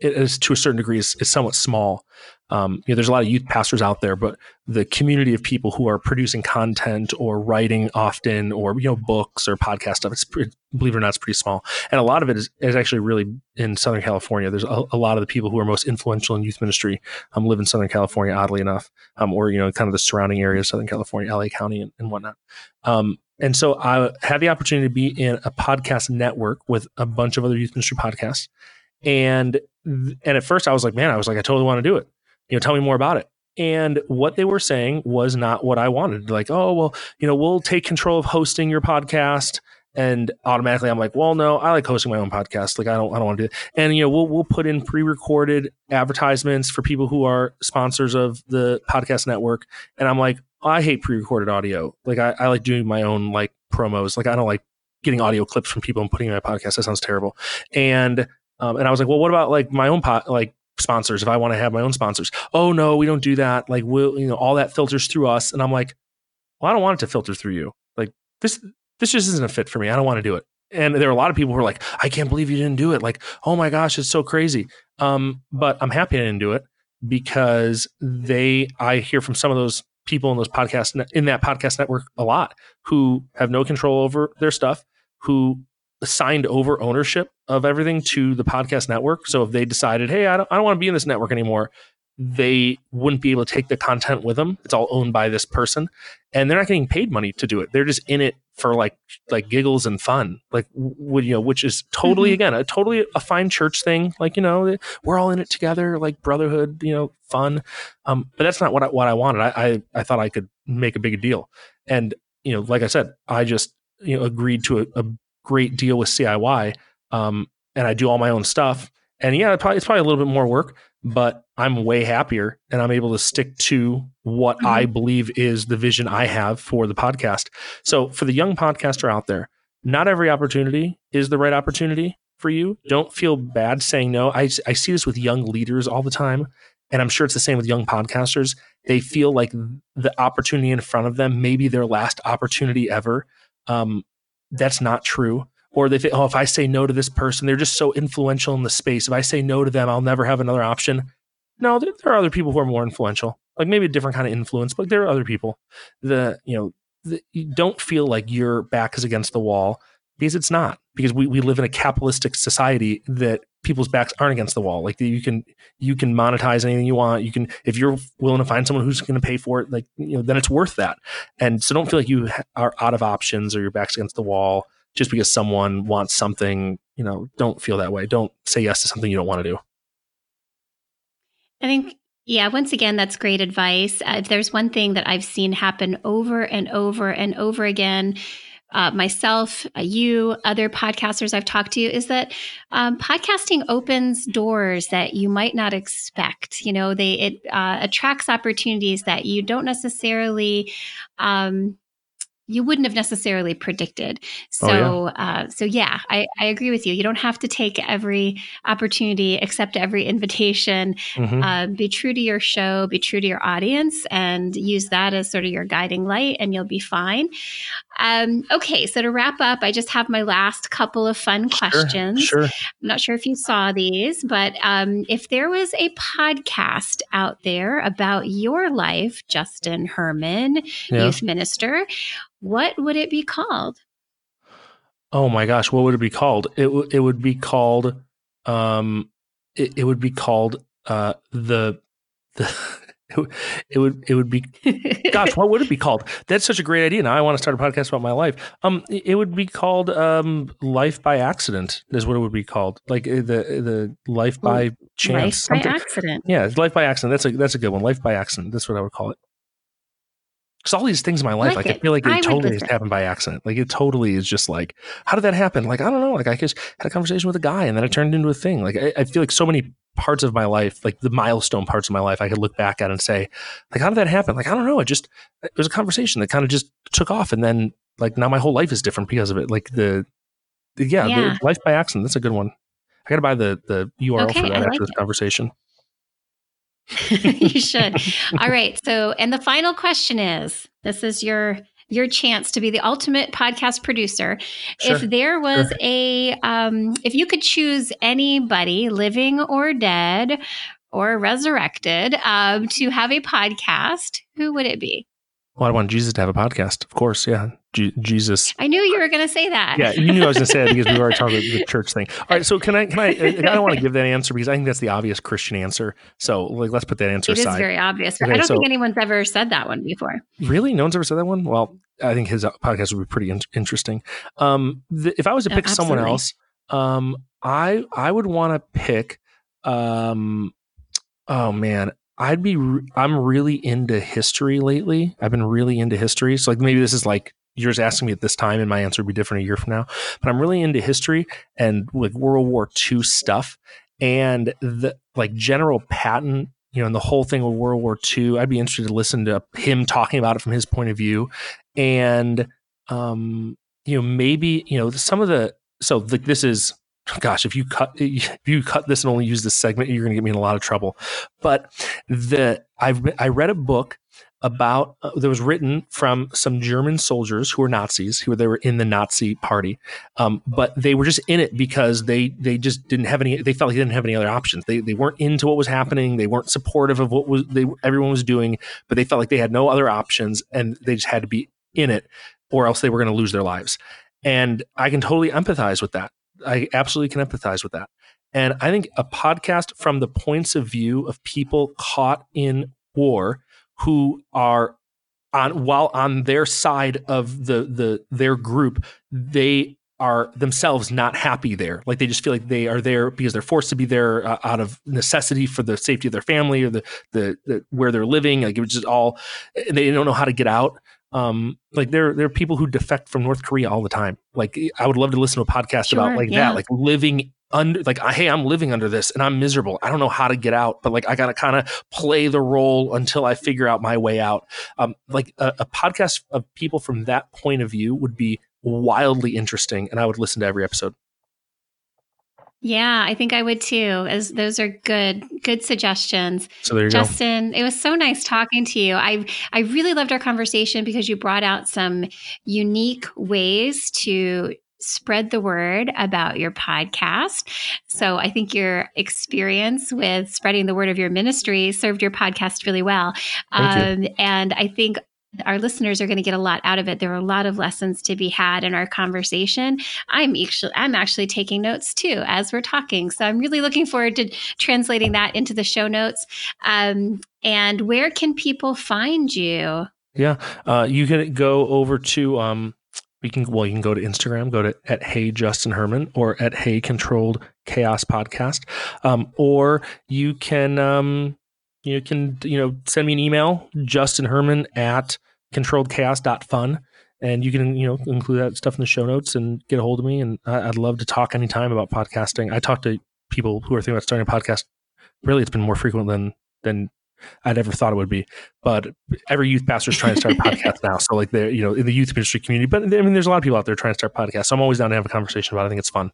is to a certain degree is, is somewhat small. Um, you know, there's a lot of youth pastors out there, but the community of people who are producing content or writing often, or you know, books or podcast stuff, it's pretty, believe it or not, it's pretty small. And a lot of it is, is actually really in Southern California. There's a, a, lot of the people who are most influential in youth ministry um, live in Southern California, oddly enough, um, or you know, kind of the surrounding areas, Southern California, LA County, and, and whatnot. Um, and so I had the opportunity to be in a podcast network with a bunch of other youth ministry podcasts. And and at first I was like, man, I was like, I totally want to do it. You know, tell me more about it. And what they were saying was not what I wanted. Like, oh, well, you know, we'll take control of hosting your podcast. And automatically I'm like, well, no, I like hosting my own podcast. Like I don't I don't want to do it. And you know, we'll we'll put in pre-recorded advertisements for people who are sponsors of the podcast network. And I'm like, I hate pre-recorded audio. Like I, I like doing my own like promos. Like I don't like getting audio clips from people and putting in my podcast. That sounds terrible. And um, and I was like, well, what about like my own pot like sponsors? If I want to have my own sponsors, oh no, we don't do that. Like we'll you know all that filters through us. And I'm like, well, I don't want it to filter through you. Like this this just isn't a fit for me. I don't want to do it. And there are a lot of people who are like, I can't believe you didn't do it. Like, oh my gosh, it's so crazy. Um, but I'm happy I didn't do it because they I hear from some of those people in those podcasts in that podcast network a lot who have no control over their stuff, who signed over ownership of everything to the podcast network. So if they decided, hey, I don't, I don't want to be in this network anymore, they wouldn't be able to take the content with them. It's all owned by this person, and they're not getting paid money to do it. They're just in it for like like giggles and fun, like would you know, which is totally mm-hmm. again a totally a fine church thing. Like you know, we're all in it together, like brotherhood, you know, fun. Um, but that's not what I, what I wanted. I, I I thought I could make a big deal, and you know, like I said, I just you know agreed to a, a great deal with CIY, um, and I do all my own stuff. And yeah, it's probably, it's probably a little bit more work, but I'm way happier and I'm able to stick to what mm-hmm. I believe is the vision I have for the podcast. So, for the young podcaster out there, not every opportunity is the right opportunity for you. Don't feel bad saying no. I, I see this with young leaders all the time. And I'm sure it's the same with young podcasters. They feel like the opportunity in front of them may be their last opportunity ever. Um, that's not true or they think, oh, if I say no to this person, they're just so influential in the space. If I say no to them, I'll never have another option. No, there, there are other people who are more influential, like maybe a different kind of influence, but there are other people. The you know, you don't feel like your back is against the wall because it's not. Because we, we live in a capitalistic society that people's backs aren't against the wall. Like you can you can monetize anything you want. You can if you're willing to find someone who's going to pay for it, like you know, then it's worth that. And so don't feel like you are out of options or your back's against the wall just because someone wants something, you know, don't feel that way. Don't say yes to something you don't want to do. I think, yeah, once again, that's great advice. Uh, if there's one thing that I've seen happen over and over and over again, uh, myself, uh, you, other podcasters I've talked to, is that um, podcasting opens doors that you might not expect. You know, they it uh, attracts opportunities that you don't necessarily um, you wouldn't have necessarily predicted. So, oh, yeah. Uh, so yeah, I, I, agree with you. You don't have to take every opportunity, accept every invitation. Mm-hmm. Uh, be true to your show, be true to your audience, and use that as sort of your guiding light, and you'll be fine. Um, okay, so to wrap up, I just have my last couple of fun sure, questions. Sure. I'm not sure if you saw these, but um, if there was a podcast out there about your life, Justin Herman, yeah. youth minister, what would it be called? Oh my gosh, what would it be called? It w- it would be called um it, it would be called uh the the *laughs* it would, it would be gosh what would it be called? That's such a great idea. Now i want to start a podcast about my life. Um it would be called um life by accident is what it would be called. Like uh, the the life by chance life by accident. Yeah life by accident. That's a that's a good one. Life by accident that's what i would call it because all these things in my life, like, like I feel like it I totally just happened by accident. Like it totally is just like, how did that happen? Like I don't know. Like I just had a conversation with a guy, and then it turned into a thing. Like I, I feel like so many parts of my life, like the milestone parts of my life, I could look back at and say, like, how did that happen? Like I don't know. It just it was a conversation that kind of just took off, and then like now my whole life is different because of it. Like the, the yeah, yeah. The life by accident. That's a good one. I got to buy the the URL okay, for that I after like this it. conversation. *laughs* you should. All right. So, and the final question is this is your your chance to be the ultimate podcast producer. Sure. If there was sure. a um if you could choose anybody living or dead or resurrected um to have a podcast, who would it be? Well, I want Jesus to have a podcast, of course. Yeah, G- Jesus. I knew you were going to say that. Yeah, you knew I was going to say that because we already talked about the church thing. All right, so can I? Can I? I don't want to give that answer because I think that's the obvious Christian answer. So, like, let's put that answer it aside. It is very obvious. Okay, I don't so, think anyone's ever said that one before. Really, no one's ever said that one. Well, I think his podcast would be pretty in- interesting. Um, the, if I was to pick someone else, um, I I would want to pick. Um, oh man, I'd be re- I'm really into history lately. I've been really into history. So like maybe this is like you're asking me at this time and my answer would be different a year from now. But I'm really into history and like World War II stuff and the like General Patton, you know, and the whole thing with World War II. I'd be interested to listen to him talking about it from his point of view. And um, you know, maybe, you know, some of the so like this is gosh, if you cut if you cut this and only use this segment, you're going to get me in a lot of trouble. But the I've I read a book about uh, that was written from some German soldiers who were Nazis, who they were in the Nazi party, um, but they were just in it because they they just didn't have any. They felt like they didn't have any other options. They they weren't into what was happening. They weren't supportive of what was they everyone was doing, but they felt like they had no other options, and they just had to be in it, or else they were going to lose their lives. And I can totally empathize with that I absolutely can empathize with that. And I think a podcast from the points of view of people caught in war who are on while on their side of the the their group, they are themselves not happy there. Like they just feel like they are there because they're forced to be there uh, out of necessity for the safety of their family or the, the, the where they're living. Like it's just all they don't know how to get out um, like there there are people who defect from North Korea all the time. Like I would love to listen to a podcast sure, about like yeah. that, like living under like hey, I'm living under this and I'm miserable. I don't know how to get out, but like I gotta kind of play the role until I figure out my way out. Um, like a, a podcast of people from that point of view would be wildly interesting, and I would listen to every episode. Yeah, I think I would too. As those are good, good suggestions. So there you Justin, go. it was so nice talking to you. I I really loved our conversation because you brought out some unique ways to spread the word about your podcast. So I think your experience with spreading the word of your ministry served your podcast really well. Um, and I think our listeners are going to get a lot out of it. There are a lot of lessons to be had in our conversation. I'm actually I'm actually taking notes too as we're talking, so I'm really looking forward to translating that into the show notes. Um, and where can people find you? Yeah, uh, you can go over to um, you can well you can go to Instagram, go to at Hey Justin Herman or at Hey Controlled Chaos Podcast, um, or you can um, you can you know send me an email justin herman at controlledchaos.fun and you can you know include that stuff in the show notes and get a hold of me and i'd love to talk anytime about podcasting i talk to people who are thinking about starting a podcast really it's been more frequent than than I'd ever thought it would be. But every youth pastor is trying to start a *laughs* podcast now. So like they're, you know, in the youth ministry community, but I mean, there's a lot of people out there trying to start podcasts. So I'm always down to have a conversation about it. I think it's fun.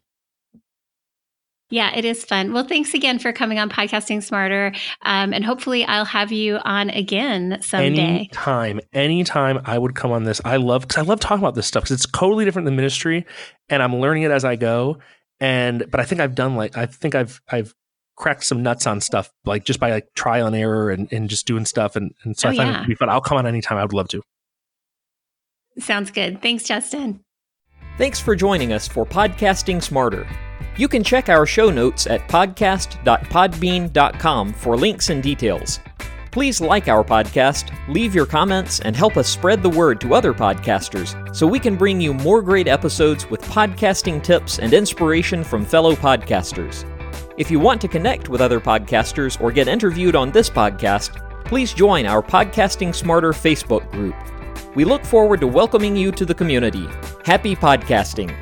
Yeah, it is fun. Well, thanks again for coming on Podcasting Smarter. Um, and hopefully I'll have you on again someday. Anytime, anytime I would come on this. I love, because I love talking about this stuff because it's totally different than ministry and I'm learning it as I go. And, but I think I've done like, I think I've, I've cracked some nuts on stuff like just by like trial and error and, and just doing stuff. And, and so oh, I find yeah. it to be fun. I'll come on anytime. I would love to. Sounds good. Thanks, Justin. Thanks for joining us for Podcasting Smarter. You can check our show notes at podcast.podbean.com for links and details. Please like our podcast, leave your comments, and help us spread the word to other podcasters so we can bring you more great episodes with podcasting tips and inspiration from fellow podcasters. If you want to connect with other podcasters or get interviewed on this podcast, please join our Podcasting Smarter Facebook group. We look forward to welcoming you to the community. Happy podcasting.